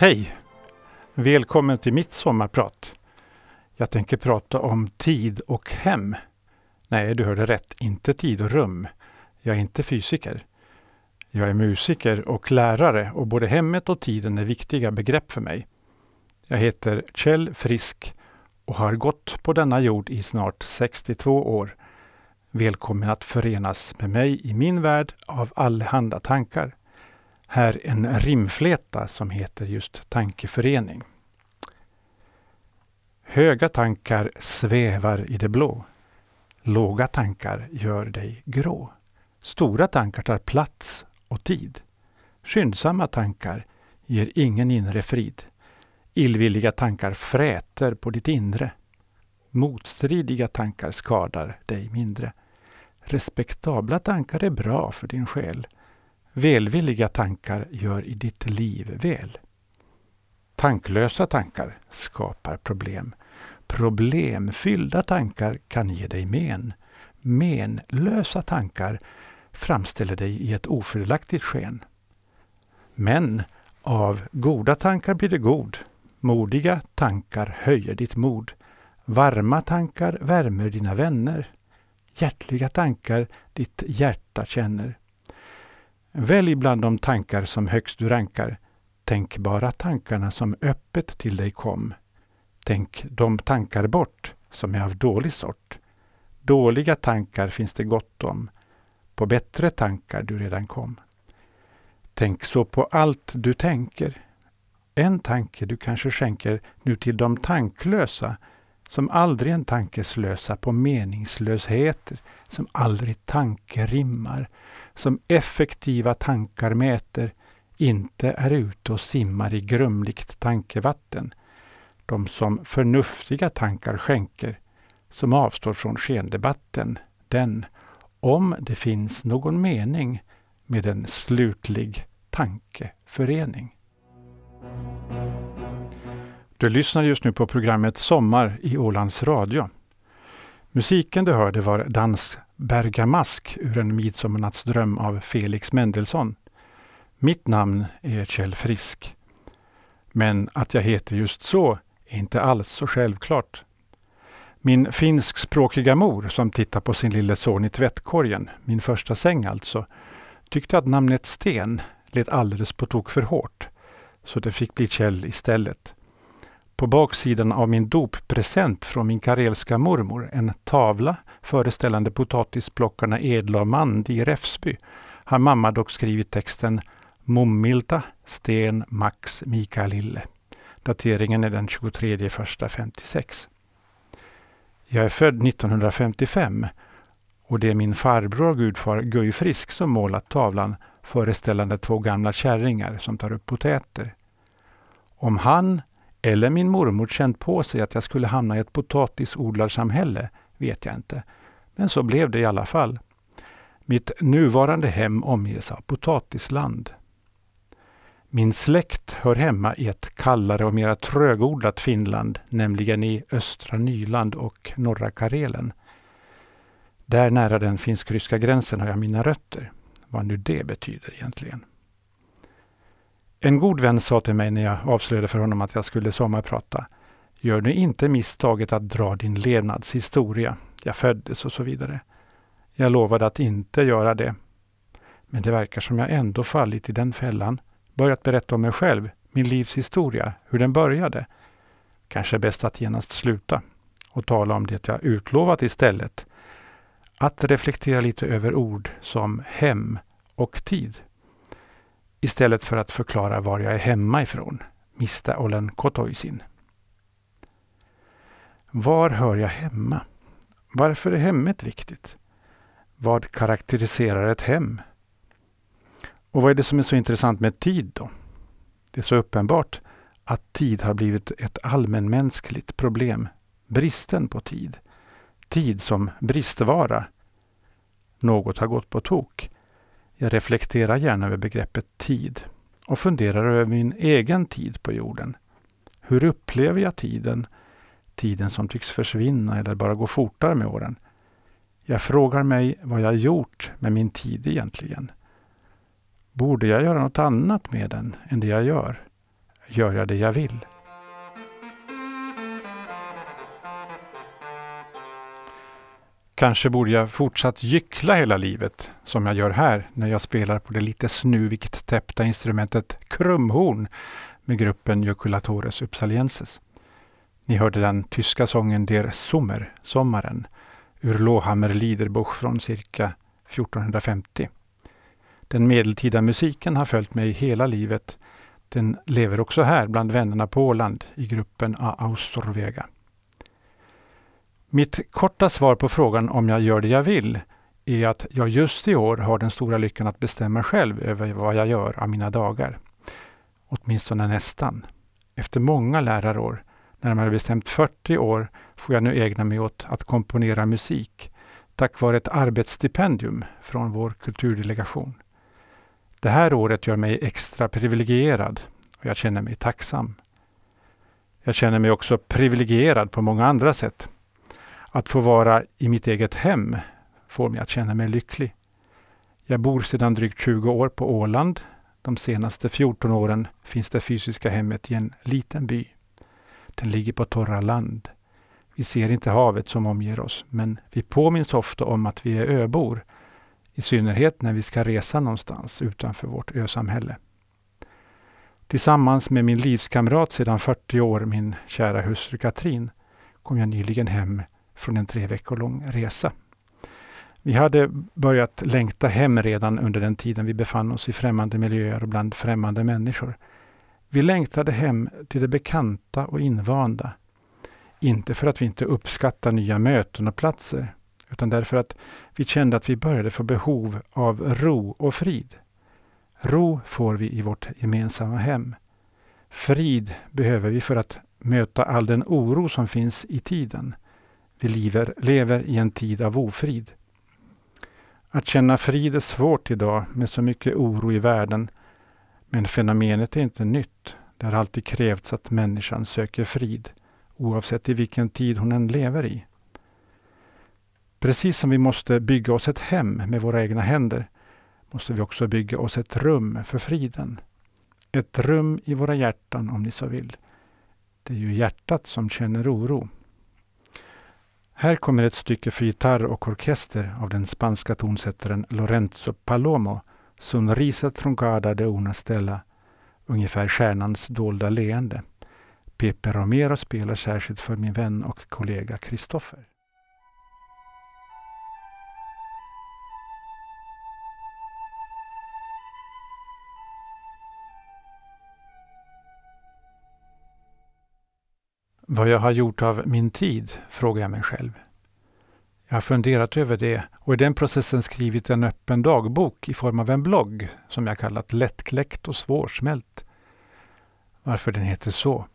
Hej! Välkommen till mitt sommarprat. Jag tänker prata om tid och hem. Nej, du hörde rätt. Inte tid och rum. Jag är inte fysiker. Jag är musiker och lärare och både hemmet och tiden är viktiga begrepp för mig. Jag heter Kjell Frisk och har gått på denna jord i snart 62 år. Välkommen att förenas med mig i min värld av allehanda tankar. Här en rimfläta som heter just tankeförening. Höga tankar svävar i det blå. Låga tankar gör dig grå. Stora tankar tar plats och tid. Skyndsamma tankar ger ingen inre frid. Illvilliga tankar fräter på ditt inre. Motstridiga tankar skadar dig mindre. Respektabla tankar är bra för din själ. Välvilliga tankar gör i ditt liv väl. Tanklösa tankar skapar problem. Problemfyllda tankar kan ge dig men. Menlösa tankar framställer dig i ett ofördelaktigt sken. Men av goda tankar blir det god. Modiga tankar höjer ditt mod. Varma tankar värmer dina vänner. Hjärtliga tankar ditt hjärta känner. Välj bland de tankar som högst du rankar. Tänk bara tankarna som öppet till dig kom. Tänk de tankar bort som är av dålig sort. Dåliga tankar finns det gott om. På bättre tankar du redan kom. Tänk så på allt du tänker. En tanke du kanske skänker nu till de tanklösa som aldrig en tanke slösa på meningslösheter, som aldrig tankerimmar, som effektiva tankar mäter, inte är ute och simmar i grumligt tankevatten. De som förnuftiga tankar skänker, som avstår från skendebatten, den, om det finns någon mening med en slutlig tankeförening. Du lyssnar just nu på programmet Sommar i Ålands Radio. Musiken du hörde var Dans Bergamask ur en midsommarnattsdröm av Felix Mendelssohn. Mitt namn är Kjell Frisk. Men att jag heter just så är inte alls så självklart. Min finskspråkiga mor som tittar på sin lille son i tvättkorgen, min första säng alltså, tyckte att namnet Sten lät alldeles på tok för hårt. Så det fick bli Kjell istället. På baksidan av min doppresent från min karelska mormor, en tavla föreställande potatisplockarna Edla och Mandi i Räfsby, har mamma dock skrivit texten Mummilta, Sten, Max, Mikael Lille. Dateringen är den 23 första 56. Jag är född 1955 och det är min farbror och gudfar Guy Frisk som målat tavlan föreställande två gamla kärringar som tar upp potäter. Om han eller min mormor känt på sig att jag skulle hamna i ett potatisodlarsamhälle vet jag inte. Men så blev det i alla fall. Mitt nuvarande hem omges av potatisland. Min släkt hör hemma i ett kallare och mera trögodlat Finland, nämligen i östra Nyland och norra Karelen. Där nära den finsk-ryska gränsen har jag mina rötter. Vad nu det betyder egentligen. En god vän sa till mig när jag avslöjade för honom att jag skulle sommarprata. Gör nu inte misstaget att dra din levnadshistoria. Jag föddes och så vidare. Jag lovade att inte göra det. Men det verkar som jag ändå fallit i den fällan. Börjat berätta om mig själv, min livshistoria, hur den började. Kanske bäst att genast sluta och tala om det jag utlovat istället. Att reflektera lite över ord som hem och tid istället för att förklara var jag är hemma ifrån, mista olen kotoisin. Var hör jag hemma? Varför är hemmet viktigt? Vad karaktäriserar ett hem? Och vad är det som är så intressant med tid då? Det är så uppenbart att tid har blivit ett allmänmänskligt problem. Bristen på tid. Tid som bristvara. Något har gått på tok. Jag reflekterar gärna över begreppet tid och funderar över min egen tid på jorden. Hur upplever jag tiden? Tiden som tycks försvinna eller bara gå fortare med åren. Jag frågar mig vad jag gjort med min tid egentligen. Borde jag göra något annat med den än det jag gör? gör jag det jag vill. Kanske borde jag fortsatt gyckla hela livet, som jag gör här när jag spelar på det lite snuvigt täppta instrumentet krumhorn med gruppen Joculatores Uppsalienses. Ni hörde den tyska sången Der Sommer, Sommaren, ur Lohammer Liederbuch från cirka 1450. Den medeltida musiken har följt mig hela livet. Den lever också här bland vännerna på Åland i gruppen A Austorvega. Mitt korta svar på frågan om jag gör det jag vill är att jag just i år har den stora lyckan att bestämma själv över vad jag gör av mina dagar. Åtminstone nästan. Efter många lärarår, närmare bestämt 40 år, får jag nu ägna mig åt att komponera musik tack vare ett arbetsstipendium från vår kulturdelegation. Det här året gör mig extra privilegierad och jag känner mig tacksam. Jag känner mig också privilegierad på många andra sätt. Att få vara i mitt eget hem får mig att känna mig lycklig. Jag bor sedan drygt 20 år på Åland. De senaste 14 åren finns det fysiska hemmet i en liten by. Den ligger på torra land. Vi ser inte havet som omger oss, men vi påminns ofta om att vi är öbor. I synnerhet när vi ska resa någonstans utanför vårt ösamhälle. Tillsammans med min livskamrat sedan 40 år, min kära hustru Katrin, kom jag nyligen hem från en tre veckor lång resa. Vi hade börjat längta hem redan under den tiden vi befann oss i främmande miljöer och bland främmande människor. Vi längtade hem till det bekanta och invanda. Inte för att vi inte uppskattar nya möten och platser, utan därför att vi kände att vi började få behov av ro och frid. Ro får vi i vårt gemensamma hem. Frid behöver vi för att möta all den oro som finns i tiden. Vi lever, lever i en tid av ofrid. Att känna frid är svårt idag med så mycket oro i världen. Men fenomenet är inte nytt. Det har alltid krävts att människan söker frid, oavsett i vilken tid hon än lever i. Precis som vi måste bygga oss ett hem med våra egna händer, måste vi också bygga oss ett rum för friden. Ett rum i våra hjärtan om ni så vill. Det är ju hjärtat som känner oro. Här kommer ett stycke för gitarr och orkester av den spanska tonsättaren Lorenzo Palomo, Sonrisa truncada de una stella, ungefär stjärnans dolda leende. Pepe Romero spelar särskilt för min vän och kollega Kristoffer. Vad jag har gjort av min tid, frågar jag mig själv. Jag har funderat över det och i den processen skrivit en öppen dagbok i form av en blogg som jag kallat Lättkläckt och svårsmält. Varför den heter så?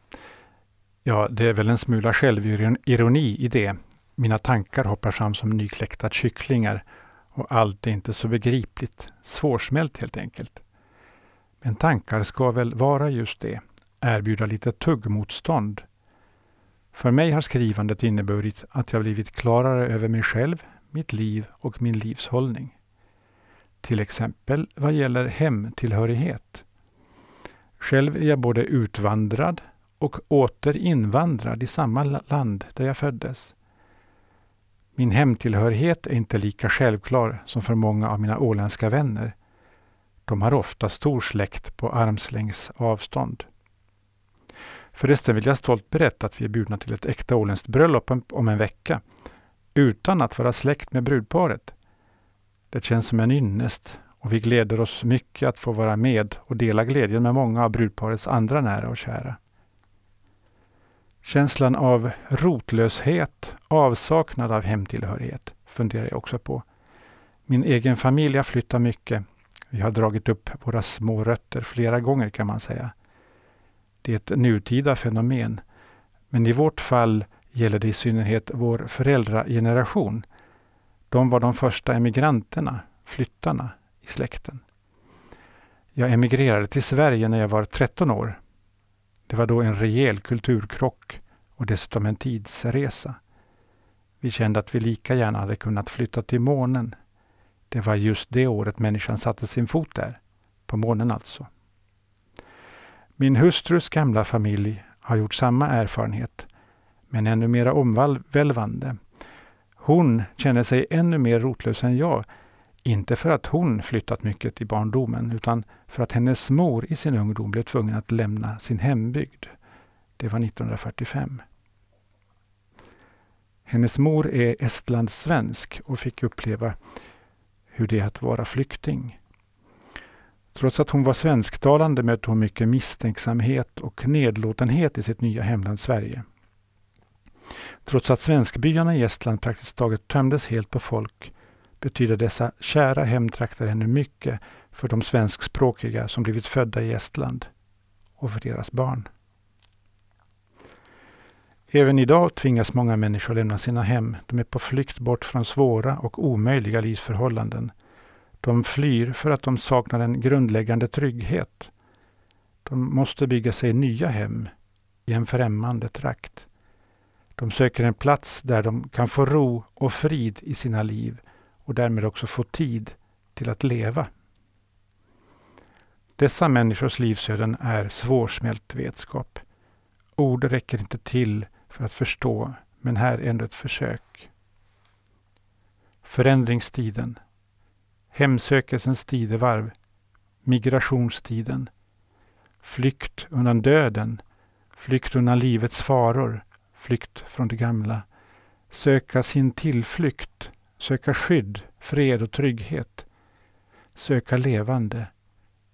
Ja, det är väl en smula självironi i det. Mina tankar hoppar fram som nykläckta kycklingar och allt är inte så begripligt. Svårsmält helt enkelt. Men tankar ska väl vara just det, erbjuda lite tuggmotstånd för mig har skrivandet inneburit att jag blivit klarare över mig själv, mitt liv och min livshållning. Till exempel vad gäller hemtillhörighet. Själv är jag både utvandrad och åter invandrad i samma land där jag föddes. Min hemtillhörighet är inte lika självklar som för många av mina åländska vänner. De har ofta stor släkt på armslängds avstånd. Förresten vill jag stolt berätta att vi är bjudna till ett äkta åländskt bröllop om en vecka. Utan att vara släkt med brudparet. Det känns som en ynnest och vi gläder oss mycket att få vara med och dela glädjen med många av brudparets andra nära och kära. Känslan av rotlöshet, avsaknad av hemtillhörighet funderar jag också på. Min egen familj har flyttat mycket. Vi har dragit upp våra små rötter flera gånger kan man säga. Det är ett nutida fenomen. Men i vårt fall gäller det i synnerhet vår föräldrageneration. De var de första emigranterna, flyttarna, i släkten. Jag emigrerade till Sverige när jag var 13 år. Det var då en rejäl kulturkrock och dessutom en tidsresa. Vi kände att vi lika gärna hade kunnat flytta till månen. Det var just det året människan satte sin fot där. På månen alltså. Min hustrus gamla familj har gjort samma erfarenhet, men ännu mera omvälvande. Hon känner sig ännu mer rotlös än jag, inte för att hon flyttat mycket i barndomen, utan för att hennes mor i sin ungdom blev tvungen att lämna sin hembygd. Det var 1945. Hennes mor är estlandssvensk och fick uppleva hur det är att vara flykting. Trots att hon var svensktalande mötte hon mycket misstänksamhet och nedlåtenhet i sitt nya hemland Sverige. Trots att svenskbyarna i Estland praktiskt taget tömdes helt på folk betyder dessa kära hemtrakter ännu mycket för de svenskspråkiga som blivit födda i Estland och för deras barn. Även idag tvingas många människor lämna sina hem. De är på flykt bort från svåra och omöjliga livsförhållanden. De flyr för att de saknar en grundläggande trygghet. De måste bygga sig nya hem i en främmande trakt. De söker en plats där de kan få ro och frid i sina liv och därmed också få tid till att leva. Dessa människors livsöden är svårsmält vetskap. Ord räcker inte till för att förstå, men här är ändå ett försök. Förändringstiden. Hemsökelsens tidevarv. Migrationstiden. Flykt undan döden. Flykt undan livets faror. Flykt från det gamla. Söka sin tillflykt. Söka skydd, fred och trygghet. Söka levande.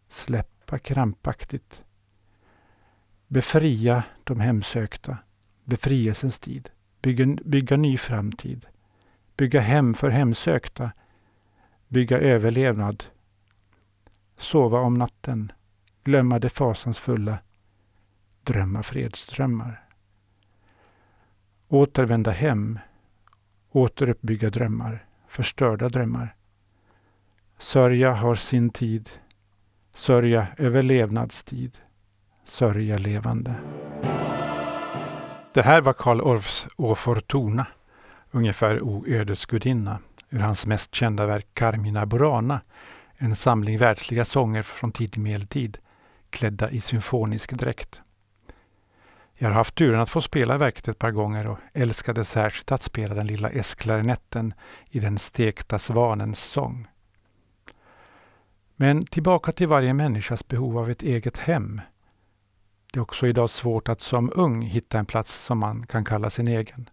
Släppa krampaktigt. Befria de hemsökta befrielsens tid, bygga, bygga ny framtid, bygga hem för hemsökta, bygga överlevnad, sova om natten, glömma det fasansfulla, drömma fredsdrömmar. Återvända hem, återuppbygga drömmar, förstörda drömmar. Sörja har sin tid, sörja överlevnadstid, sörja levande. Det här var Karl Orffs Å Fortuna, ungefär O ödesgudinna, ur hans mest kända verk Carmina Burana, en samling världsliga sånger från tidig medeltid, klädda i symfonisk dräkt. Jag har haft turen att få spela verket ett par gånger och älskade särskilt att spela den lilla esklarinetten i den stekta svanens sång. Men tillbaka till varje människas behov av ett eget hem, det är också idag svårt att som ung hitta en plats som man kan kalla sin egen.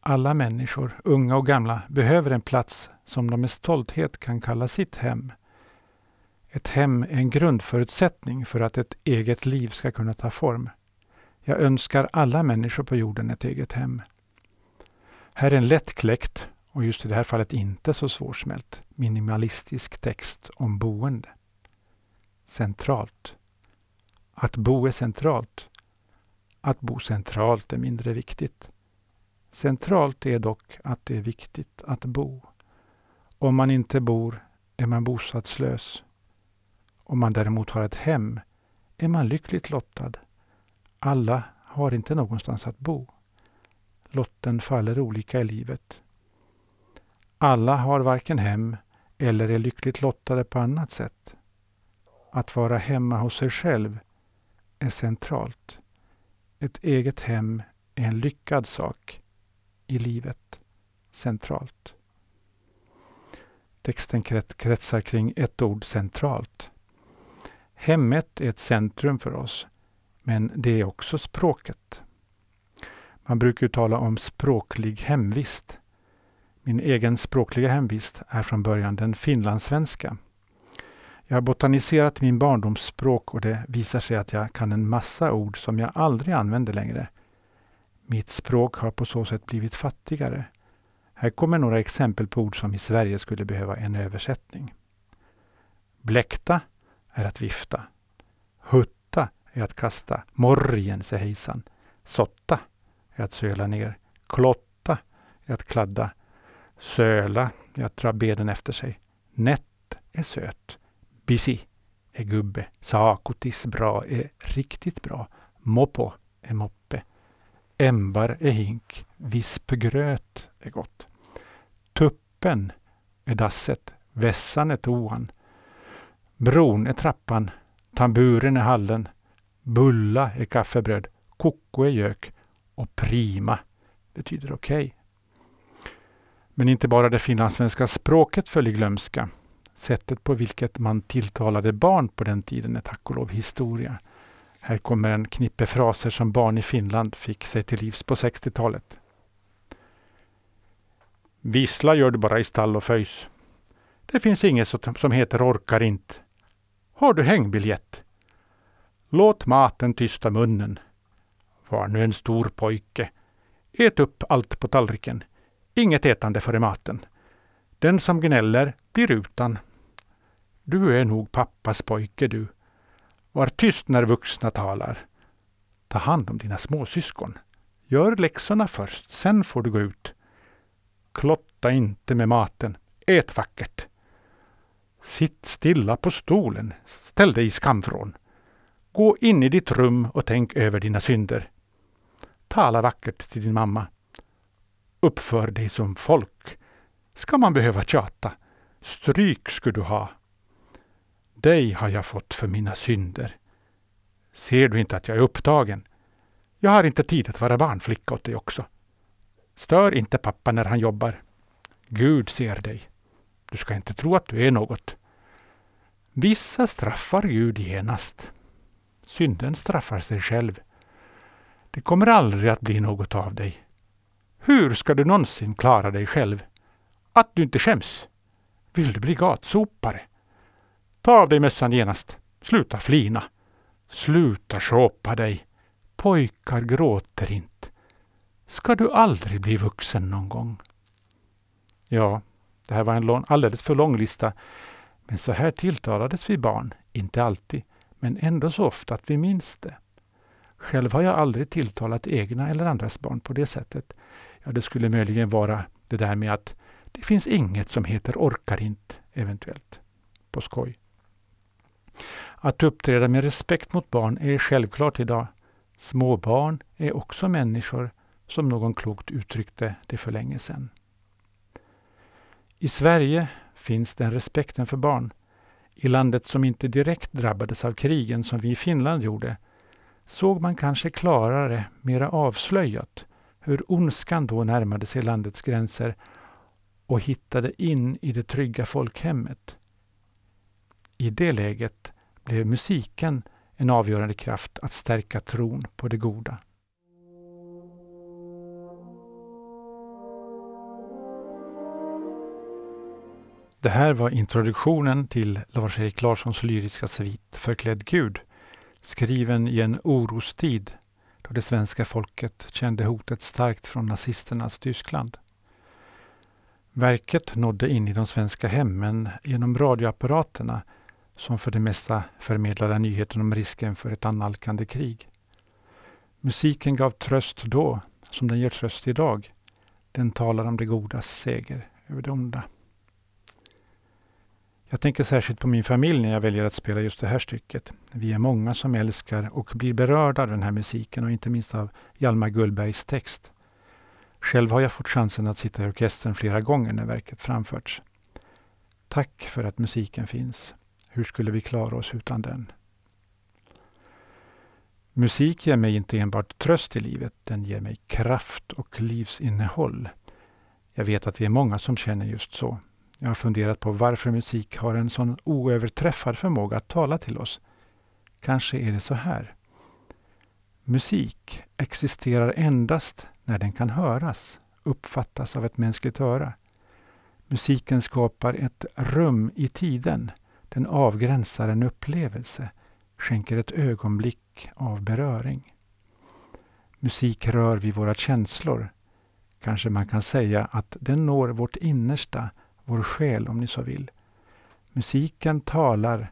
Alla människor, unga och gamla, behöver en plats som de med stolthet kan kalla sitt hem. Ett hem är en grundförutsättning för att ett eget liv ska kunna ta form. Jag önskar alla människor på jorden ett eget hem. Här är en lättkläckt, och just i det här fallet inte så svårsmält, minimalistisk text om boende. Centralt. Att bo är centralt. Att bo centralt är mindre viktigt. Centralt är dock att det är viktigt att bo. Om man inte bor är man bostadslös. Om man däremot har ett hem är man lyckligt lottad. Alla har inte någonstans att bo. Lotten faller olika i livet. Alla har varken hem eller är lyckligt lottade på annat sätt. Att vara hemma hos sig själv är centralt. Ett eget hem är en lyckad sak i livet. Centralt. Texten kretsar kring ett ord centralt. Hemmet är ett centrum för oss, men det är också språket. Man brukar tala om språklig hemvist. Min egen språkliga hemvist är från början den finlandssvenska. Jag har botaniserat min barndomsspråk och det visar sig att jag kan en massa ord som jag aldrig använder längre. Mitt språk har på så sätt blivit fattigare. Här kommer några exempel på ord som i Sverige skulle behöva en översättning. Bläkta är att vifta. Hutta är att kasta. Morgen, säger hejsan. Sotta är att söla ner. Klotta är att kladda. Söla är att dra benen efter sig. Nätt är söt. Bisi är gubbe. Sakotis bra är riktigt bra. Moppo är moppe. Ämbar är hink. Vispgröt är gott. Tuppen är dasset. Vässan är toan. Bron är trappan. Tamburen är hallen. Bulla är kaffebröd, koko är gök och prima betyder okej. Okay. Men inte bara det finlandssvenska språket föll i glömska. Sättet på vilket man tilltalade barn på den tiden är tack och lov historia. Här kommer en knippe fraser som barn i Finland fick sig till livs på 60-talet. Vissla gör du bara i stall och föjs. Det finns inget som heter orkar inte. Har du hängbiljett? Låt maten tysta munnen. Var nu en stor pojke. Ät upp allt på tallriken. Inget ätande före maten. Den som gnäller blir utan. Du är nog pappas pojke du. Var tyst när vuxna talar. Ta hand om dina småsyskon. Gör läxorna först, sen får du gå ut. Klotta inte med maten. Ät vackert. Sitt stilla på stolen. Ställ dig i skamvrån. Gå in i ditt rum och tänk över dina synder. Tala vackert till din mamma. Uppför dig som folk. Ska man behöva tjata? Stryk skulle du ha. Dig har jag fått för mina synder. Ser du inte att jag är upptagen? Jag har inte tid att vara barnflicka åt dig också. Stör inte pappa när han jobbar. Gud ser dig. Du ska inte tro att du är något. Vissa straffar Gud genast. Synden straffar sig själv. Det kommer aldrig att bli något av dig. Hur ska du någonsin klara dig själv? Att du inte skäms? Vill du bli gatsopare? Ta av dig mössan genast. Sluta flina. Sluta sjåpa dig. Pojkar gråter inte. Ska du aldrig bli vuxen någon gång? Ja, det här var en lång, alldeles för lång lista. Men så här tilltalades vi barn. Inte alltid, men ändå så ofta att vi minns det. Själv har jag aldrig tilltalat egna eller andras barn på det sättet. Ja, det skulle möjligen vara det där med att det finns inget som heter orkar inte, eventuellt. På skoj. Att uppträda med respekt mot barn är självklart idag. Små barn är också människor, som någon klokt uttryckte det för länge sedan. I Sverige finns den respekten för barn. I landet som inte direkt drabbades av krigen som vi i Finland gjorde såg man kanske klarare, mera avslöjat, hur ondskan då närmade sig landets gränser och hittade in i det trygga folkhemmet. I det läget blev musiken en avgörande kraft att stärka tron på det goda. Det här var introduktionen till Lars-Erik Larssons lyriska svit Förklädd Gud, skriven i en orostid då det svenska folket kände hotet starkt från nazisternas Tyskland. Verket nådde in i de svenska hemmen genom radioapparaterna som för det mesta förmedlade nyheten om risken för ett annalkande krig. Musiken gav tröst då, som den ger tröst idag. Den talar om det godas seger över det onda. Jag tänker särskilt på min familj när jag väljer att spela just det här stycket. Vi är många som älskar och blir berörda av den här musiken och inte minst av Hjalmar Gullbergs text. Själv har jag fått chansen att sitta i orkestern flera gånger när verket framförts. Tack för att musiken finns. Hur skulle vi klara oss utan den? Musik ger mig inte enbart tröst i livet, den ger mig kraft och livsinnehåll. Jag vet att vi är många som känner just så. Jag har funderat på varför musik har en sån oöverträffad förmåga att tala till oss. Kanske är det så här. Musik existerar endast när den kan höras, uppfattas av ett mänskligt öra. Musiken skapar ett rum i tiden. Den avgränsar en upplevelse, skänker ett ögonblick av beröring. Musik rör vid våra känslor. Kanske man kan säga att den når vårt innersta vår själ om ni så vill. Musiken talar,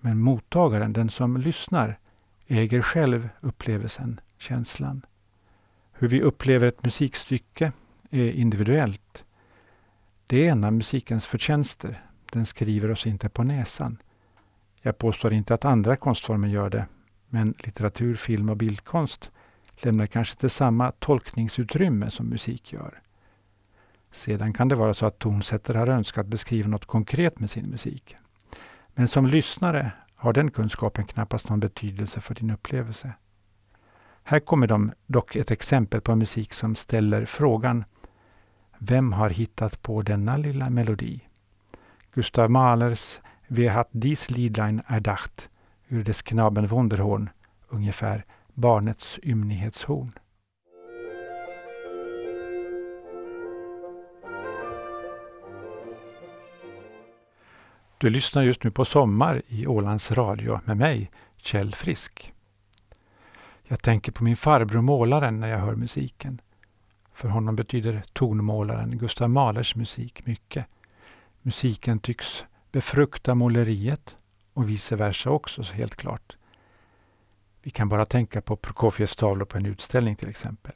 men mottagaren, den som lyssnar, äger själv upplevelsen, känslan. Hur vi upplever ett musikstycke är individuellt. Det är en av musikens förtjänster. Den skriver oss inte på näsan. Jag påstår inte att andra konstformer gör det, men litteratur, film och bildkonst lämnar kanske inte samma tolkningsutrymme som musik gör. Sedan kan det vara så att tonsättare har önskat beskriva något konkret med sin musik. Men som lyssnare har den kunskapen knappast någon betydelse för din upplevelse. Här kommer de dock ett exempel på musik som ställer frågan Vem har hittat på denna lilla melodi? Gustav Mahlers Wer hat dies Liedlein erdacht? ur des Knaben Wunderhorn, ungefär barnets ymnighetshorn. Du lyssnar just nu på Sommar i Ålands Radio med mig, Kjell Frisk. Jag tänker på min farbror målaren när jag hör musiken. För honom betyder tonmålaren Gustav Mahlers musik mycket. Musiken tycks befrukta måleriet och vice versa också, så helt klart. Vi kan bara tänka på Prokofjevs tavlor på en utställning till exempel.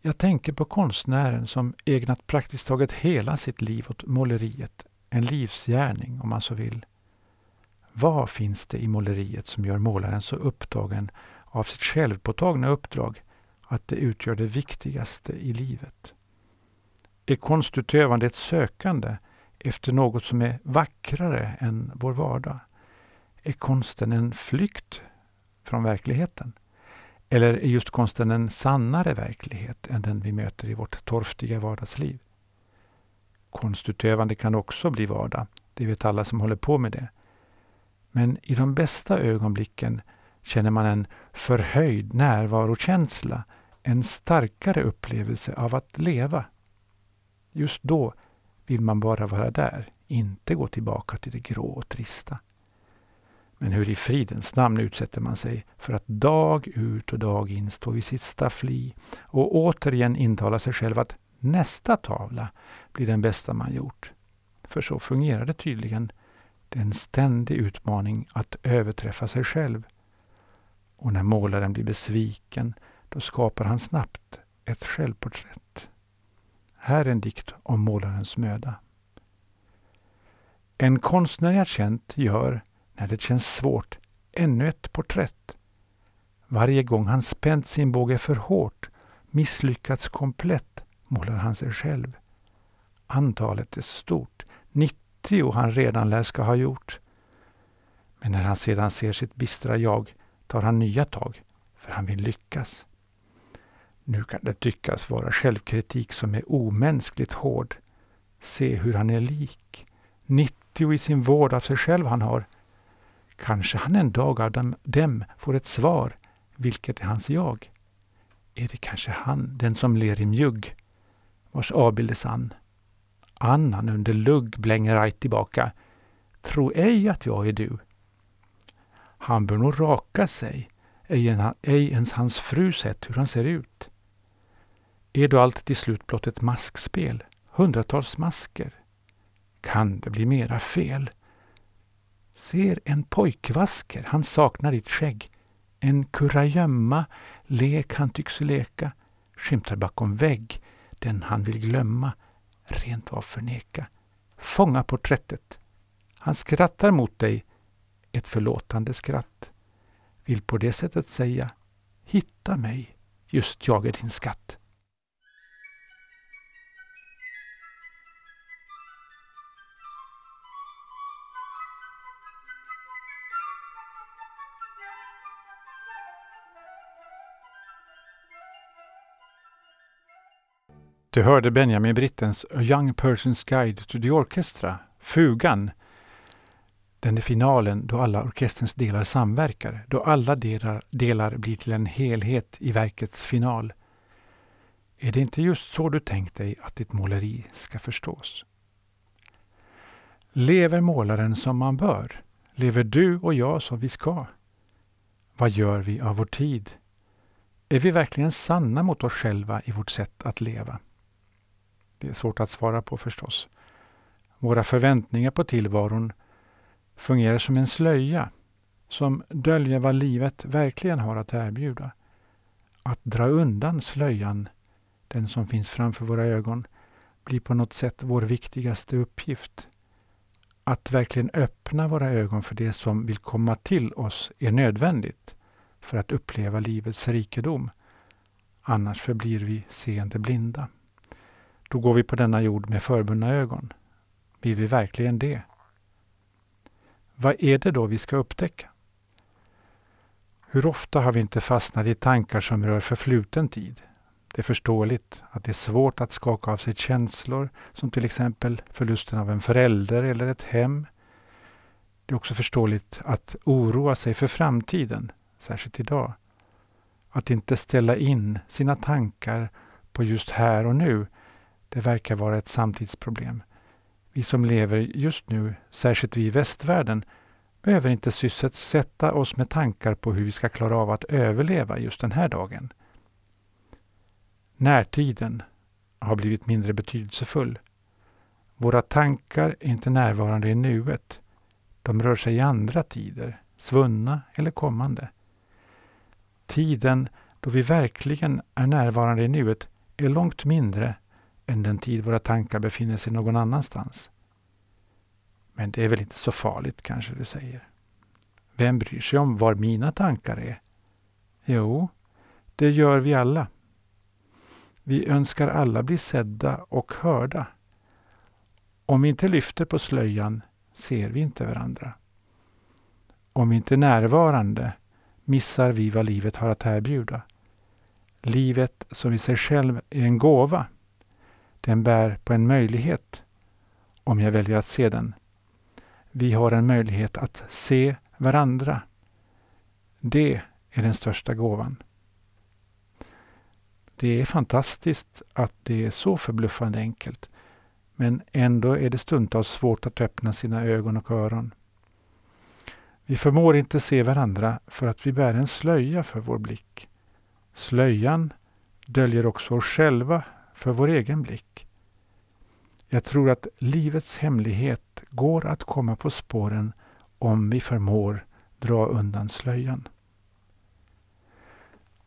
Jag tänker på konstnären som ägnat praktiskt taget hela sitt liv åt måleriet, en livsgärning om man så vill. Vad finns det i måleriet som gör målaren så upptagen av sitt självpåtagna uppdrag att det utgör det viktigaste i livet? Är konstutövande ett sökande efter något som är vackrare än vår vardag? Är konsten en flykt från verkligheten? Eller är just konsten en sannare verklighet än den vi möter i vårt torftiga vardagsliv? Konstutövande kan också bli vardag, det vet alla som håller på med det. Men i de bästa ögonblicken känner man en förhöjd närvarokänsla, en starkare upplevelse av att leva. Just då vill man bara vara där, inte gå tillbaka till det grå och trista. Men hur i fridens namn utsätter man sig för att dag ut och dag in stå vid sitt staffli och återigen intala sig själv att nästa tavla blir den bästa man gjort. För så fungerar det tydligen. Det är en ständig utmaning att överträffa sig själv. Och när målaren blir besviken, då skapar han snabbt ett självporträtt. Här en dikt om målarens möda. En konstnär jag känt gör, när det känns svårt, ännu ett porträtt. Varje gång han spänt sin båge för hårt, misslyckats komplett, målar han sig själv. Antalet är stort, 90 han redan lär ska ha gjort. Men när han sedan ser sitt bistra jag tar han nya tag, för han vill lyckas. Nu kan det tyckas vara självkritik som är omänskligt hård. Se hur han är lik. 90 i sin vård av sig själv han har. Kanske han en dag av dem, dem får ett svar. Vilket är hans jag? Är det kanske han, den som ler i mjugg, vars avbild är sann? Annan under lugg blänger rajt tillbaka. Tro ej att jag är du. Han bör nog raka sig, ej, ej ens hans fru sett hur han ser ut. Är då allt till slut blott ett maskspel? Hundratals masker? Kan det bli mera fel? Ser en pojkvasker, han saknar ditt skägg. En kurragömma, lek han tycks leka, skymtar bakom vägg, den han vill glömma, rent av förneka. Fånga porträttet. Han skrattar mot dig, ett förlåtande skratt. Vill på det sättet säga, hitta mig, just jag är din skatt. Du hörde Benjamin Brittens A Young Person's Guide to the Orchestra, Fugan. Den är finalen då alla orkesterns delar samverkar, då alla delar, delar blir till en helhet i verkets final. Är det inte just så du tänkt dig att ditt måleri ska förstås? Lever målaren som man bör? Lever du och jag som vi ska? Vad gör vi av vår tid? Är vi verkligen sanna mot oss själva i vårt sätt att leva? Det är svårt att svara på förstås. Våra förväntningar på tillvaron fungerar som en slöja som döljer vad livet verkligen har att erbjuda. Att dra undan slöjan, den som finns framför våra ögon, blir på något sätt vår viktigaste uppgift. Att verkligen öppna våra ögon för det som vill komma till oss är nödvändigt för att uppleva livets rikedom. Annars förblir vi seende blinda. Då går vi på denna jord med förbundna ögon. Vill vi verkligen det? Vad är det då vi ska upptäcka? Hur ofta har vi inte fastnat i tankar som rör förfluten tid? Det är förståeligt att det är svårt att skaka av sig känslor som till exempel förlusten av en förälder eller ett hem. Det är också förståeligt att oroa sig för framtiden, särskilt idag. Att inte ställa in sina tankar på just här och nu, det verkar vara ett samtidsproblem. Vi som lever just nu, särskilt vi i västvärlden, behöver inte sysselsätta oss med tankar på hur vi ska klara av att överleva just den här dagen. Närtiden har blivit mindre betydelsefull. Våra tankar är inte närvarande i nuet. De rör sig i andra tider, svunna eller kommande. Tiden då vi verkligen är närvarande i nuet är långt mindre än den tid våra tankar befinner sig någon annanstans. Men det är väl inte så farligt kanske du säger. Vem bryr sig om var mina tankar är? Jo, det gör vi alla. Vi önskar alla bli sedda och hörda. Om vi inte lyfter på slöjan ser vi inte varandra. Om vi inte är närvarande missar vi vad livet har att erbjuda. Livet som i sig själv är en gåva. Den bär på en möjlighet, om jag väljer att se den. Vi har en möjlighet att se varandra. Det är den största gåvan. Det är fantastiskt att det är så förbluffande enkelt. Men ändå är det stundtals svårt att öppna sina ögon och öron. Vi förmår inte se varandra för att vi bär en slöja för vår blick. Slöjan döljer också oss själva för vår egen blick. Jag tror att livets hemlighet går att komma på spåren om vi förmår dra undan slöjan.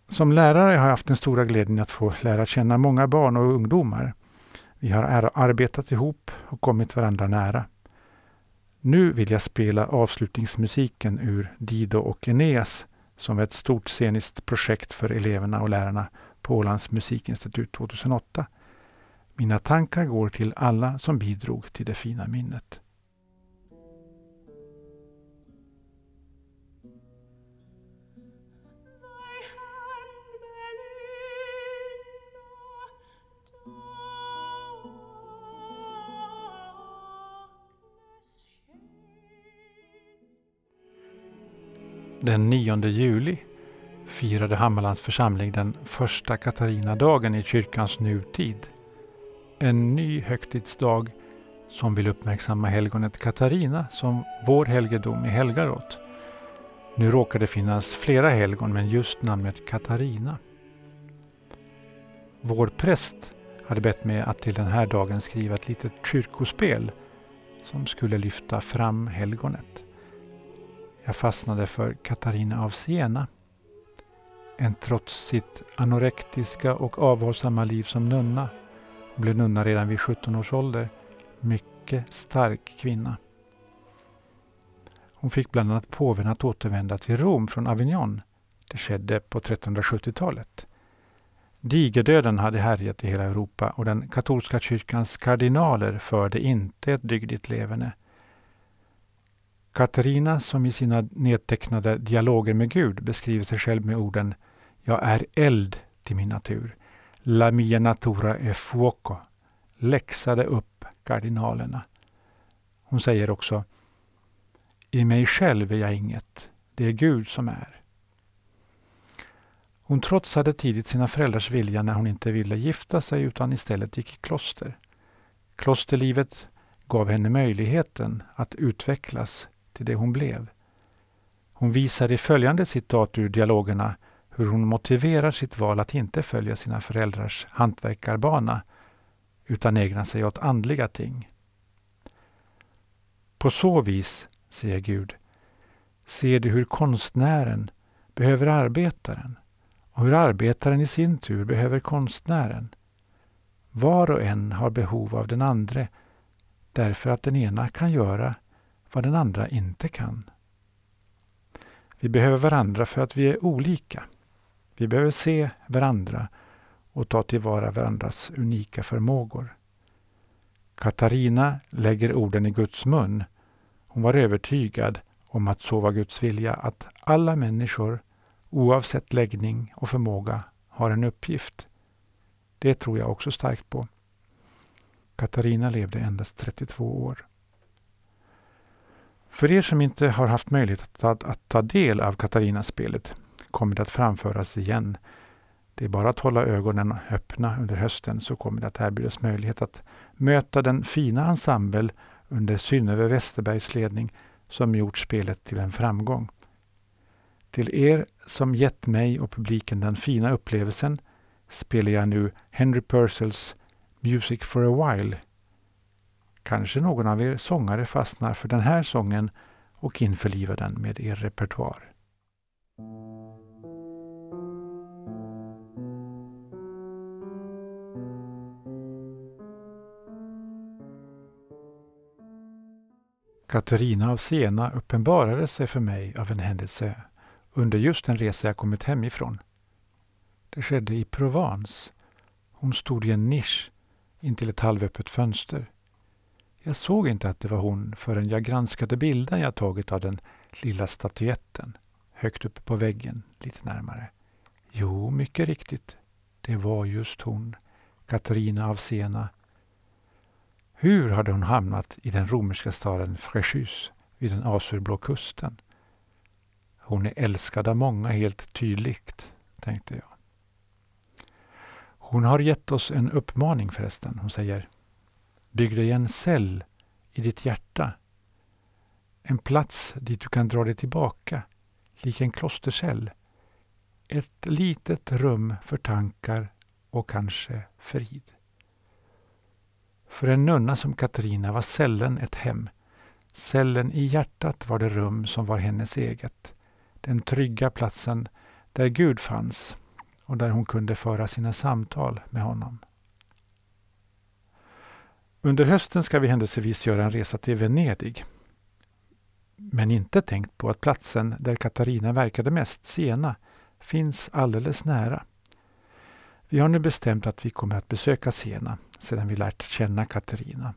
Som lärare har jag haft den stora glädjen att få lära känna många barn och ungdomar. Vi har arbetat ihop och kommit varandra nära. Nu vill jag spela avslutningsmusiken ur Dido och Eneas som är ett stort sceniskt projekt för eleverna och lärarna på Ålands musikinstitut 2008. Mina tankar går till alla som bidrog till det fina minnet. Den 9 juli firade Hammarlands församling den första Katarina-dagen i kyrkans nutid. En ny högtidsdag som vill uppmärksamma helgonet Katarina som vår helgedom är helgad åt. Nu råkar det finnas flera helgon men just namnet Katarina. Vår präst hade bett mig att till den här dagen skriva ett litet kyrkospel som skulle lyfta fram helgonet. Jag fastnade för Katarina av Siena. En trots sitt anorektiska och avhållsamma liv som nunna, hon blev nunna redan vid 17 års ålder, mycket stark kvinna. Hon fick bland annat påven att återvända till Rom från Avignon. Det skedde på 1370-talet. Digerdöden hade härjat i hela Europa och den katolska kyrkans kardinaler förde inte ett dygdigt leverne. Katarina, som i sina nedtecknade dialoger med Gud beskriver sig själv med orden jag är eld till min natur. La mia natura è fuoco. Läxade upp kardinalerna. Hon säger också I mig själv är jag inget. Det är Gud som är. Hon trotsade tidigt sina föräldrars vilja när hon inte ville gifta sig utan istället gick i kloster. Klosterlivet gav henne möjligheten att utvecklas till det hon blev. Hon visar i följande citat ur dialogerna hur hon motiverar sitt val att inte följa sina föräldrars hantverkarbana utan ägna sig åt andliga ting. På så vis, säger Gud, ser du hur konstnären behöver arbetaren och hur arbetaren i sin tur behöver konstnären. Var och en har behov av den andre därför att den ena kan göra vad den andra inte kan. Vi behöver varandra för att vi är olika. Vi behöver se varandra och ta tillvara varandras unika förmågor. Katarina lägger orden i Guds mun Hon var övertygad om att så var Guds vilja, att alla människor, oavsett läggning och förmåga, har en uppgift. Det tror jag också starkt på. Katarina levde endast 32 år. För er som inte har haft möjlighet att, att, att ta del av Katarina-spelet kommer det att framföras igen. Det är bara att hålla ögonen öppna under hösten så kommer det att erbjudas möjlighet att möta den fina ensemble under Synnöve Westerbergs ledning som gjort spelet till en framgång. Till er som gett mig och publiken den fina upplevelsen spelar jag nu Henry Purcells Music for a while. Kanske någon av er sångare fastnar för den här sången och införlivar den med er repertoar. Katarina av Siena uppenbarade sig för mig av en händelse under just den resa jag kommit hemifrån. Det skedde i Provence. Hon stod i en nisch intill ett halvöppet fönster. Jag såg inte att det var hon förrän jag granskade bilden jag tagit av den lilla statyetten högt uppe på väggen lite närmare. Jo, mycket riktigt. Det var just hon, Katarina av Siena. Hur hade hon hamnat i den romerska staden Fréjus vid den azurblå kusten? Hon är älskad av många helt tydligt, tänkte jag. Hon har gett oss en uppmaning förresten. Hon säger Bygg dig en cell i ditt hjärta. En plats dit du kan dra dig tillbaka, lik en klostercell. Ett litet rum för tankar och kanske frid. För en nunna som Katarina var cellen ett hem. Cellen i hjärtat var det rum som var hennes eget. Den trygga platsen där Gud fanns och där hon kunde föra sina samtal med honom. Under hösten ska vi händelsevis göra en resa till Venedig. Men inte tänkt på att platsen där Katarina verkade mest, Siena, finns alldeles nära. Vi har nu bestämt att vi kommer att besöka Siena sedan vi lärt känna Katarina.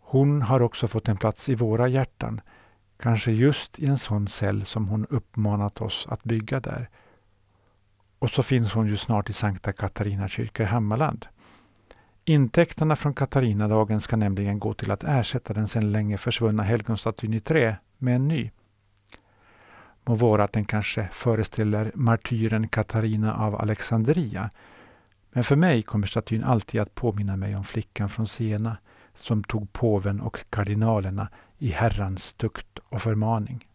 Hon har också fått en plats i våra hjärtan, kanske just i en sån cell som hon uppmanat oss att bygga där. Och så finns hon ju snart i Sankta Katarina kyrka i Hammarland. Intäkterna från Katarinadagen ska nämligen gå till att ersätta den sedan länge försvunna helgonstatyn i trä med en ny. Må vara att den kanske föreställer martyren Katarina av Alexandria. Men för mig kommer statyn alltid att påminna mig om flickan från Siena som tog påven och kardinalerna i Herrans tukt och förmaning.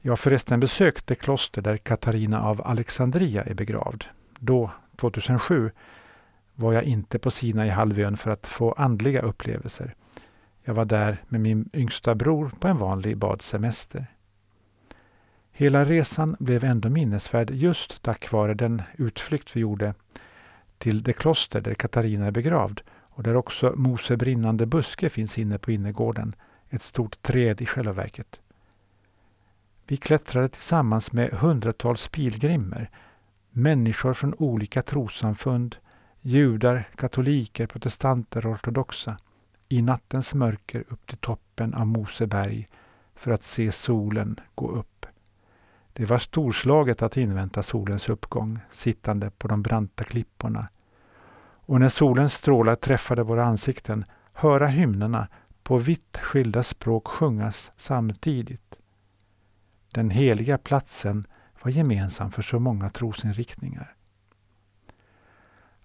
Jag har förresten besökt det kloster där Katarina av Alexandria är begravd. Då, 2007, var jag inte på Sinai halvön för att få andliga upplevelser. Jag var där med min yngsta bror på en vanlig badsemester. Hela resan blev ändå minnesvärd just tack vare den utflykt vi gjorde till det kloster där Katarina är begravd och där också Mose brinnande buske finns inne på innergården, ett stort träd i själva verket. Vi klättrade tillsammans med hundratals pilgrimer, människor från olika trossamfund, judar, katoliker, protestanter och ortodoxa, i nattens mörker upp till toppen av Moseberg för att se solen gå upp. Det var storslaget att invänta solens uppgång, sittande på de branta klipporna. Och när solens strålar träffade våra ansikten, höra hymnerna på vitt skilda språk sjungas samtidigt. Den heliga platsen var gemensam för så många trosinriktningar.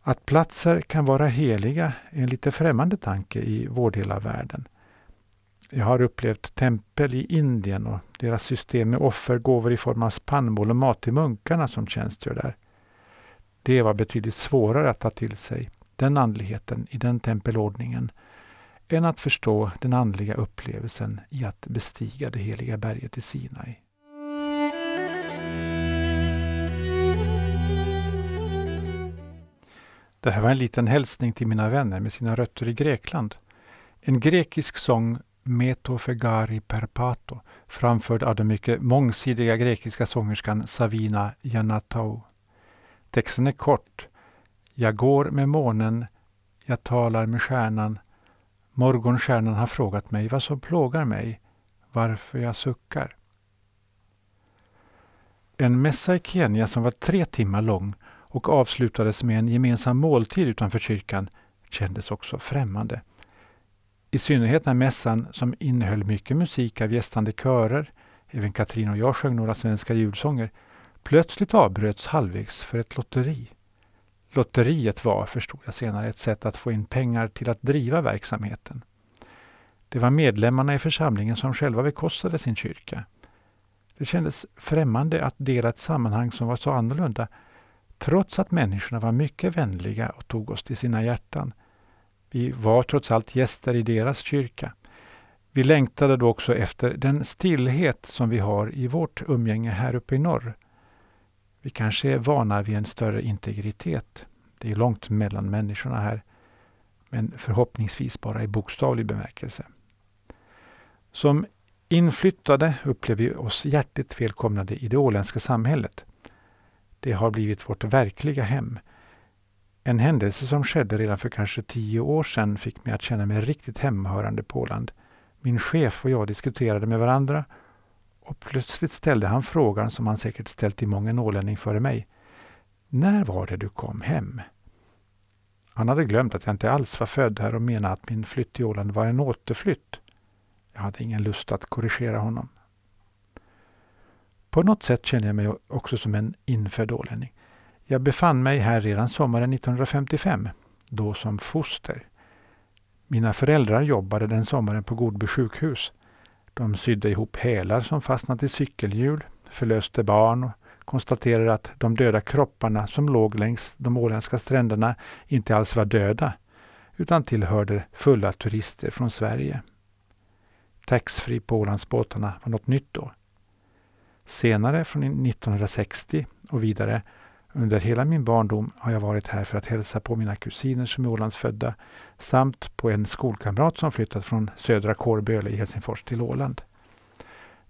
Att platser kan vara heliga är en lite främmande tanke i vår del av världen. Jag har upplevt tempel i Indien och deras system med offergåvor i form av spannmål och mat till munkarna som tjänstgör där. Det var betydligt svårare att ta till sig, den andligheten i den tempelordningen, än att förstå den andliga upplevelsen i att bestiga det heliga berget i Sinai. Det här var en liten hälsning till mina vänner med sina rötter i Grekland. En grekisk sång Metofegari Perpato framförd av den mycket mångsidiga grekiska sångerskan Savina Janatou. Texten är kort. Jag går med månen, jag talar med stjärnan. Morgonstjärnan har frågat mig vad som plågar mig, varför jag suckar. En mässa i Kenya som var tre timmar lång och avslutades med en gemensam måltid utanför kyrkan kändes också främmande. I synnerhet när mässan, som innehöll mycket musik av gästande körer, även Katrin och jag sjöng några svenska julsånger, plötsligt avbröts halvvägs för ett lotteri. Lotteriet var, förstod jag senare, ett sätt att få in pengar till att driva verksamheten. Det var medlemmarna i församlingen som själva bekostade sin kyrka. Det kändes främmande att dela ett sammanhang som var så annorlunda, trots att människorna var mycket vänliga och tog oss till sina hjärtan. Vi var trots allt gäster i deras kyrka. Vi längtade då också efter den stillhet som vi har i vårt umgänge här uppe i norr. Vi kanske är vana vid en större integritet. Det är långt mellan människorna här, men förhoppningsvis bara i bokstavlig bemärkelse. Som inflyttade upplever vi oss hjärtligt välkomnade i det åländska samhället. Det har blivit vårt verkliga hem. En händelse som skedde redan för kanske tio år sedan fick mig att känna mig riktigt hemmahörande på Åland. Min chef och jag diskuterade med varandra och plötsligt ställde han frågan som han säkert ställt till många ålänning före mig. När var det du kom hem? Han hade glömt att jag inte alls var född här och menade att min flytt till Åland var en återflytt. Jag hade ingen lust att korrigera honom. På något sätt känner jag mig också som en infödd ålänning. Jag befann mig här redan sommaren 1955, då som foster. Mina föräldrar jobbade den sommaren på Godby sjukhus. De sydde ihop hälar som fastnat i cykelhjul, förlöste barn och konstaterade att de döda kropparna som låg längs de åländska stränderna inte alls var döda, utan tillhörde fulla turister från Sverige. Taxfree på Ålandsbåtarna var något nytt då. Senare, från 1960 och vidare, under hela min barndom har jag varit här för att hälsa på mina kusiner som är Ålandsfödda samt på en skolkamrat som flyttat från södra Kårböle i Helsingfors till Åland.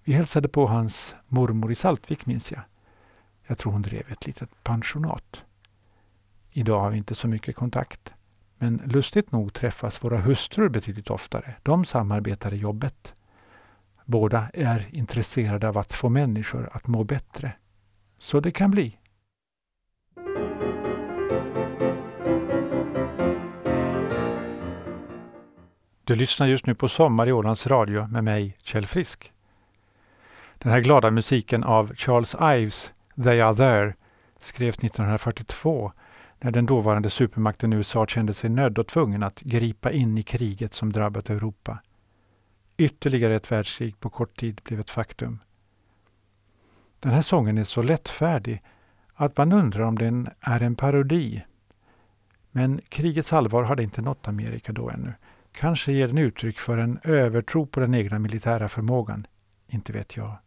Vi hälsade på hans mormor i Saltvik minns jag. Jag tror hon drev ett litet pensionat. Idag har vi inte så mycket kontakt. Men lustigt nog träffas våra hustrur betydligt oftare. De samarbetar i jobbet. Båda är intresserade av att få människor att må bättre. Så det kan bli. Du lyssnar just nu på Sommar i Ålands Radio med mig, Kjell Frisk. Den här glada musiken av Charles Ives, They Are There, skrevs 1942 när den dåvarande supermakten USA kände sig nödd och tvungen att gripa in i kriget som drabbat Europa. Ytterligare ett världskrig på kort tid blev ett faktum. Den här sången är så lättfärdig att man undrar om den är en parodi. Men krigets allvar hade inte nått Amerika då ännu. Kanske ger den uttryck för en övertro på den egna militära förmågan. Inte vet jag.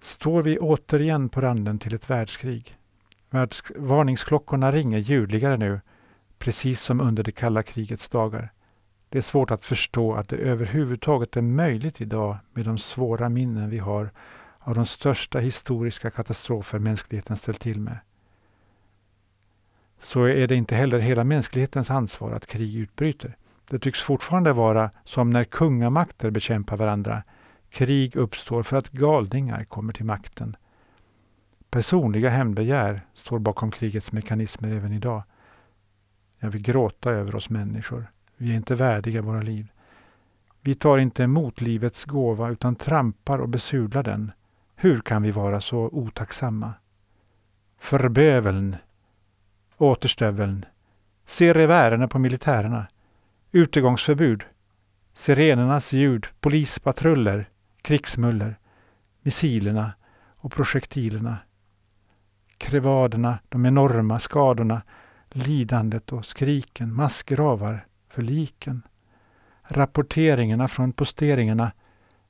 Står vi återigen på randen till ett världskrig? Varningsklockorna ringer ljudligare nu, precis som under det kalla krigets dagar. Det är svårt att förstå att det överhuvudtaget är möjligt idag med de svåra minnen vi har av de största historiska katastrofer mänskligheten ställt till med. Så är det inte heller hela mänsklighetens ansvar att krig utbryter. Det tycks fortfarande vara som när kungamakter bekämpar varandra. Krig uppstår för att galningar kommer till makten. Personliga hämndbegär står bakom krigets mekanismer även idag. Jag vill gråta över oss människor. Vi är inte värdiga våra liv. Vi tar inte emot livets gåva utan trampar och besudlar den. Hur kan vi vara så otacksamma? Förböveln, återstöveln, se revärerna på militärerna, utegångsförbud, sirenernas ljud, polispatruller, krigsmuller, missilerna och projektilerna. Krevaderna, de enorma skadorna, lidandet och skriken, massgravar. För liken. Rapporteringarna från posteringarna,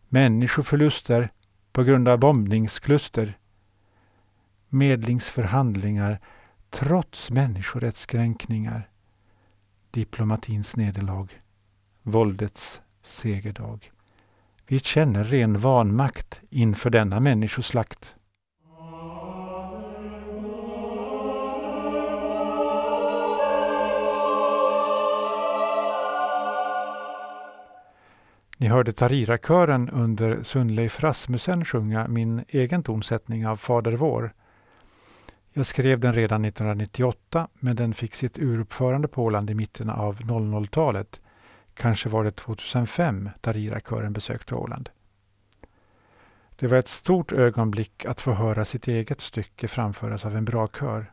människoförluster på grund av bombningskluster. Medlingsförhandlingar trots människorättskränkningar. Diplomatins nederlag. Våldets segerdag. Vi känner ren vanmakt inför denna människoslakt. Ni hörde tarirakören under Sundleif Rasmussen sjunga min egen tonsättning av Fader vår. Jag skrev den redan 1998 men den fick sitt uruppförande på Åland i mitten av 00-talet. Kanske var det 2005 Tarira-kören besökte Åland. Det var ett stort ögonblick att få höra sitt eget stycke framföras av en bra kör.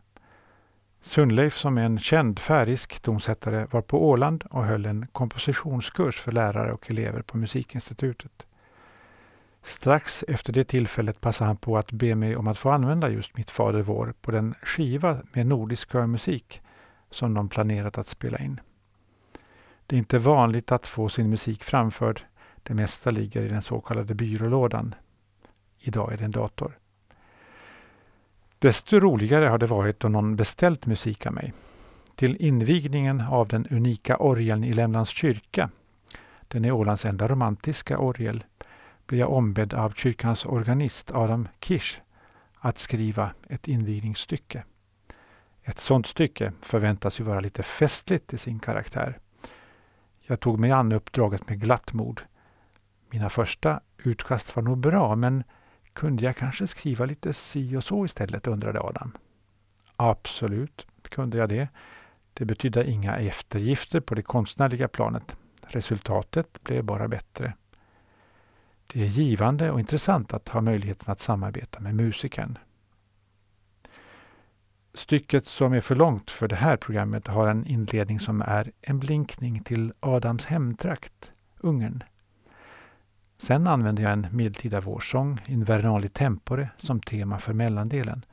Sundleif som är en känd färisk tonsättare var på Åland och höll en kompositionskurs för lärare och elever på Musikinstitutet. Strax efter det tillfället passade han på att be mig om att få använda just Mitt Fader vår på den skiva med nordisk körmusik som de planerat att spela in. Det är inte vanligt att få sin musik framförd. Det mesta ligger i den så kallade byrålådan. Idag är det en dator. Desto roligare har det varit då någon beställt musik av mig. Till invigningen av den unika orgeln i Lämlands kyrka, den är Ålands enda romantiska orgel, blev jag ombedd av kyrkans organist Adam Kirsch att skriva ett invigningsstycke. Ett sådant stycke förväntas ju vara lite festligt i sin karaktär. Jag tog mig an uppdraget med glatt mod. Mina första utkast var nog bra, men kunde jag kanske skriva lite si och så istället, undrade Adam. Absolut kunde jag det. Det betydde inga eftergifter på det konstnärliga planet. Resultatet blev bara bättre. Det är givande och intressant att ha möjligheten att samarbeta med musikern. Stycket som är för långt för det här programmet har en inledning som är en blinkning till Adams hemtrakt, Ungern. Sen använder jag en medeltida vårsång, Invernali Tempore, som tema för mellandelen.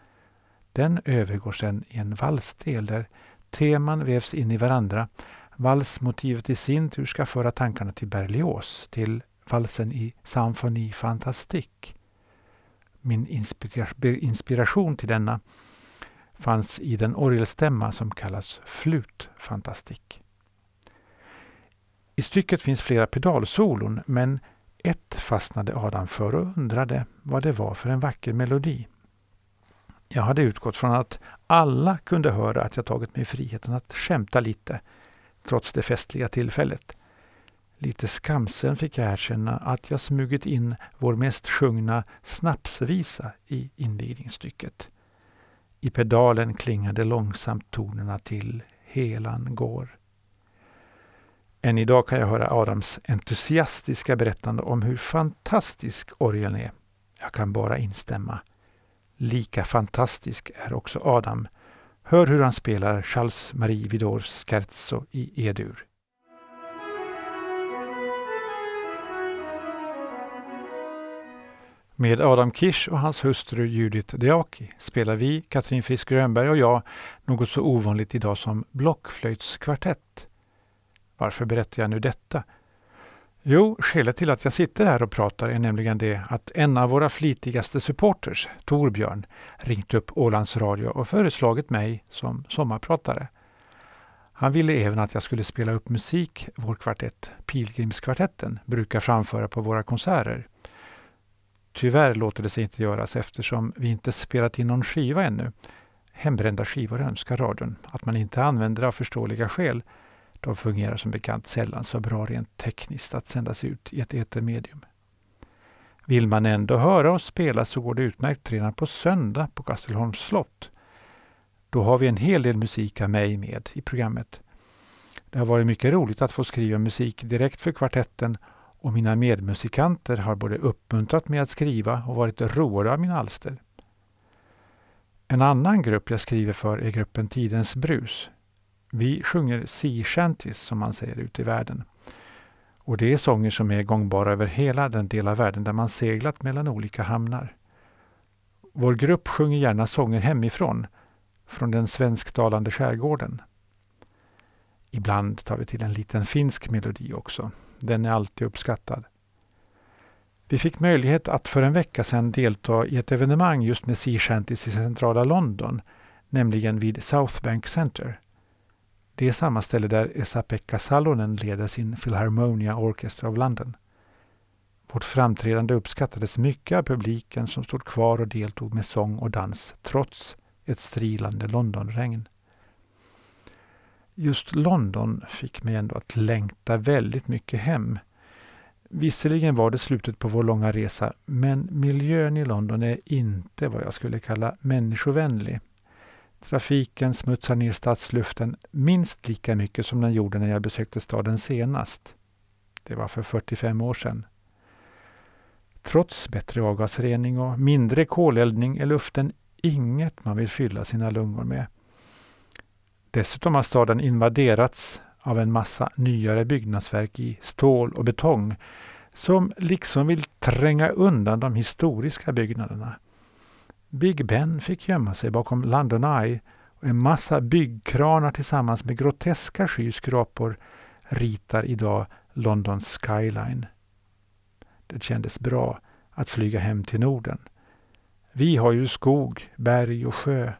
Den övergår sen i en valsdel där teman vävs in i varandra. Valsmotivet i sin tur ska föra tankarna till Berlioz, till valsen i Symphony Fantastique. Min inspiration till denna fanns i den orgelstämma som kallas Flut Fantastique. I stycket finns flera pedalsolon men ett fastnade Adam för och undrade vad det var för en vacker melodi. Jag hade utgått från att alla kunde höra att jag tagit mig friheten att skämta lite, trots det festliga tillfället. Lite skamsen fick jag erkänna att jag smugit in vår mest sjungna snapsvisa i invigningsstycket. I pedalen klingade långsamt tonerna till Helan går. Än idag kan jag höra Adams entusiastiska berättande om hur fantastisk orgeln är. Jag kan bara instämma. Lika fantastisk är också Adam. Hör hur han spelar Charles Marie Vidors scherzo i E-dur. Med Adam Kish och hans hustru Judith Deaki spelar vi, Katrin Frisk Grönberg och jag, något så ovanligt idag som blockflöjtskvartett. Varför berättar jag nu detta? Jo, skälet till att jag sitter här och pratar är nämligen det att en av våra flitigaste supporters, Torbjörn, ringt upp Ålands Radio och föreslagit mig som sommarpratare. Han ville även att jag skulle spela upp musik vår kvartett, Pilgrimskvartetten, brukar framföra på våra konserter. Tyvärr låter det sig inte göras eftersom vi inte spelat in någon skiva ännu. Hembrända skivor önskar radion att man inte använder av förståeliga skäl. De fungerar som bekant sällan så bra rent tekniskt att sändas ut i ett etermedium. Vill man ändå höra oss spela så går det utmärkt redan på söndag på Kastelholms slott. Då har vi en hel del musik av mig med i programmet. Det har varit mycket roligt att få skriva musik direkt för kvartetten och mina medmusikanter har både uppmuntrat mig att skriva och varit roade av mina alster. En annan grupp jag skriver för är gruppen Tidens brus. Vi sjunger sea shanties som man säger ute i världen. Och det är sånger som är gångbara över hela den del av världen där man seglat mellan olika hamnar. Vår grupp sjunger gärna sånger hemifrån, från den svensktalande skärgården. Ibland tar vi till en liten finsk melodi också. Den är alltid uppskattad. Vi fick möjlighet att för en vecka sedan delta i ett evenemang just med Sea Shanties i centrala London, nämligen vid South Bank Center. Det är samma ställe där Esa-Pekka Salonen leder sin Philharmonia Orchestra of London. Vårt framträdande uppskattades mycket av publiken som stod kvar och deltog med sång och dans trots ett strilande Londonregn. Just London fick mig ändå att längta väldigt mycket hem. Visserligen var det slutet på vår långa resa, men miljön i London är inte vad jag skulle kalla människovänlig. Trafiken smutsar ner stadsluften minst lika mycket som den gjorde när jag besökte staden senast. Det var för 45 år sedan. Trots bättre avgasrening och mindre koleldning är luften inget man vill fylla sina lungor med. Dessutom har staden invaderats av en massa nyare byggnadsverk i stål och betong som liksom vill tränga undan de historiska byggnaderna. Big Ben fick gömma sig bakom London Eye och en massa byggkranar tillsammans med groteska skyskrapor ritar idag Londons skyline. Det kändes bra att flyga hem till Norden. Vi har ju skog, berg och sjö.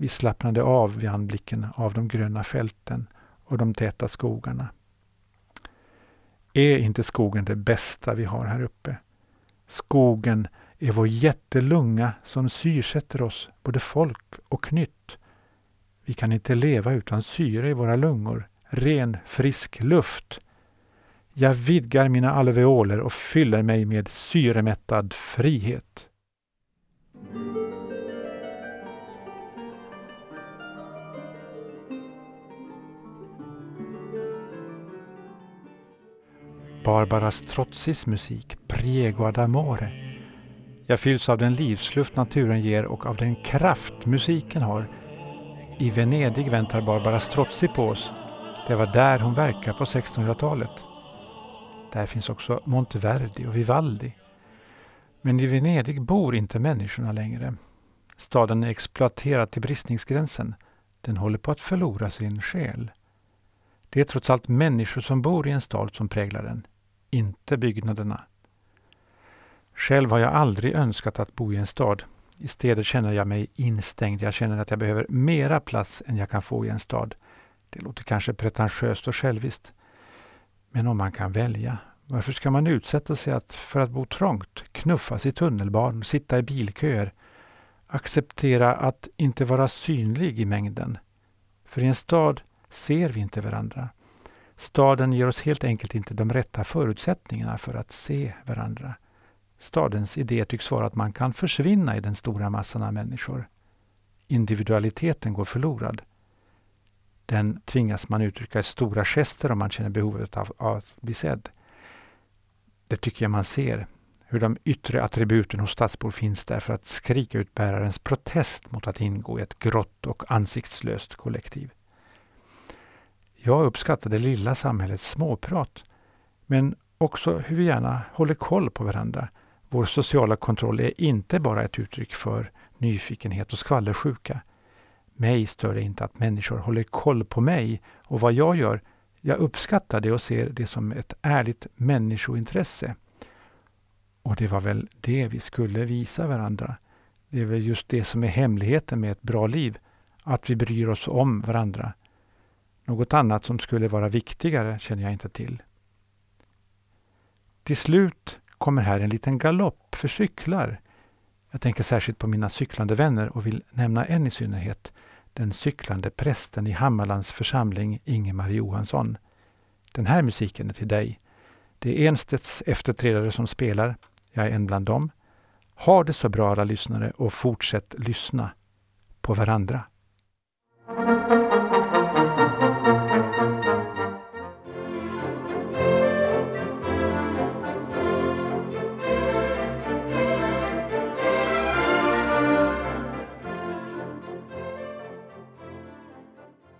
Vi slappnade av vid anblicken av de gröna fälten och de täta skogarna. Är inte skogen det bästa vi har här uppe? Skogen är vår jättelunga som syrsätter oss, både folk och nytt. Vi kan inte leva utan syre i våra lungor, ren, frisk luft. Jag vidgar mina alveoler och fyller mig med syremättad frihet. Barbara Strozzis musik, Priego ad amore. Jag fylls av den livsluft naturen ger och av den kraft musiken har. I Venedig väntar Barbara Strozzi på oss. Det var där hon verkade på 1600-talet. Där finns också Monteverdi och Vivaldi. Men i Venedig bor inte människorna längre. Staden är exploaterad till bristningsgränsen. Den håller på att förlora sin själ. Det är trots allt människor som bor i en stad som präglar den, inte byggnaderna. Själv har jag aldrig önskat att bo i en stad. I städer känner jag mig instängd. Jag känner att jag behöver mera plats än jag kan få i en stad. Det låter kanske pretentiöst och själviskt. Men om man kan välja, varför ska man utsätta sig att, för att bo trångt, knuffas i tunnelbanan, sitta i bilköer, acceptera att inte vara synlig i mängden? För i en stad ser vi inte varandra. Staden ger oss helt enkelt inte de rätta förutsättningarna för att se varandra. Stadens idé tycks vara att man kan försvinna i den stora massan av människor. Individualiteten går förlorad. Den tvingas man uttrycka i stora gester om man känner behovet av, av att bli sedd. Det tycker jag man ser, hur de yttre attributen hos stadsbor finns där för att skrika ut bärarens protest mot att ingå i ett grått och ansiktslöst kollektiv. Jag uppskattar det lilla samhällets småprat, men också hur vi gärna håller koll på varandra. Vår sociala kontroll är inte bara ett uttryck för nyfikenhet och skvallersjuka. Mig stör det inte att människor håller koll på mig och vad jag gör. Jag uppskattar det och ser det som ett ärligt människointresse. Och det var väl det vi skulle visa varandra. Det är väl just det som är hemligheten med ett bra liv. Att vi bryr oss om varandra. Något annat som skulle vara viktigare känner jag inte till. Till slut kommer här en liten galopp för cyklar. Jag tänker särskilt på mina cyklande vänner och vill nämna en i synnerhet. Den cyklande prästen i Hammarlands församling, Ingemar Johansson. Den här musiken är till dig. Det är Enstedts efterträdare som spelar. Jag är en bland dem. Ha det så bra alla lyssnare och fortsätt lyssna på varandra.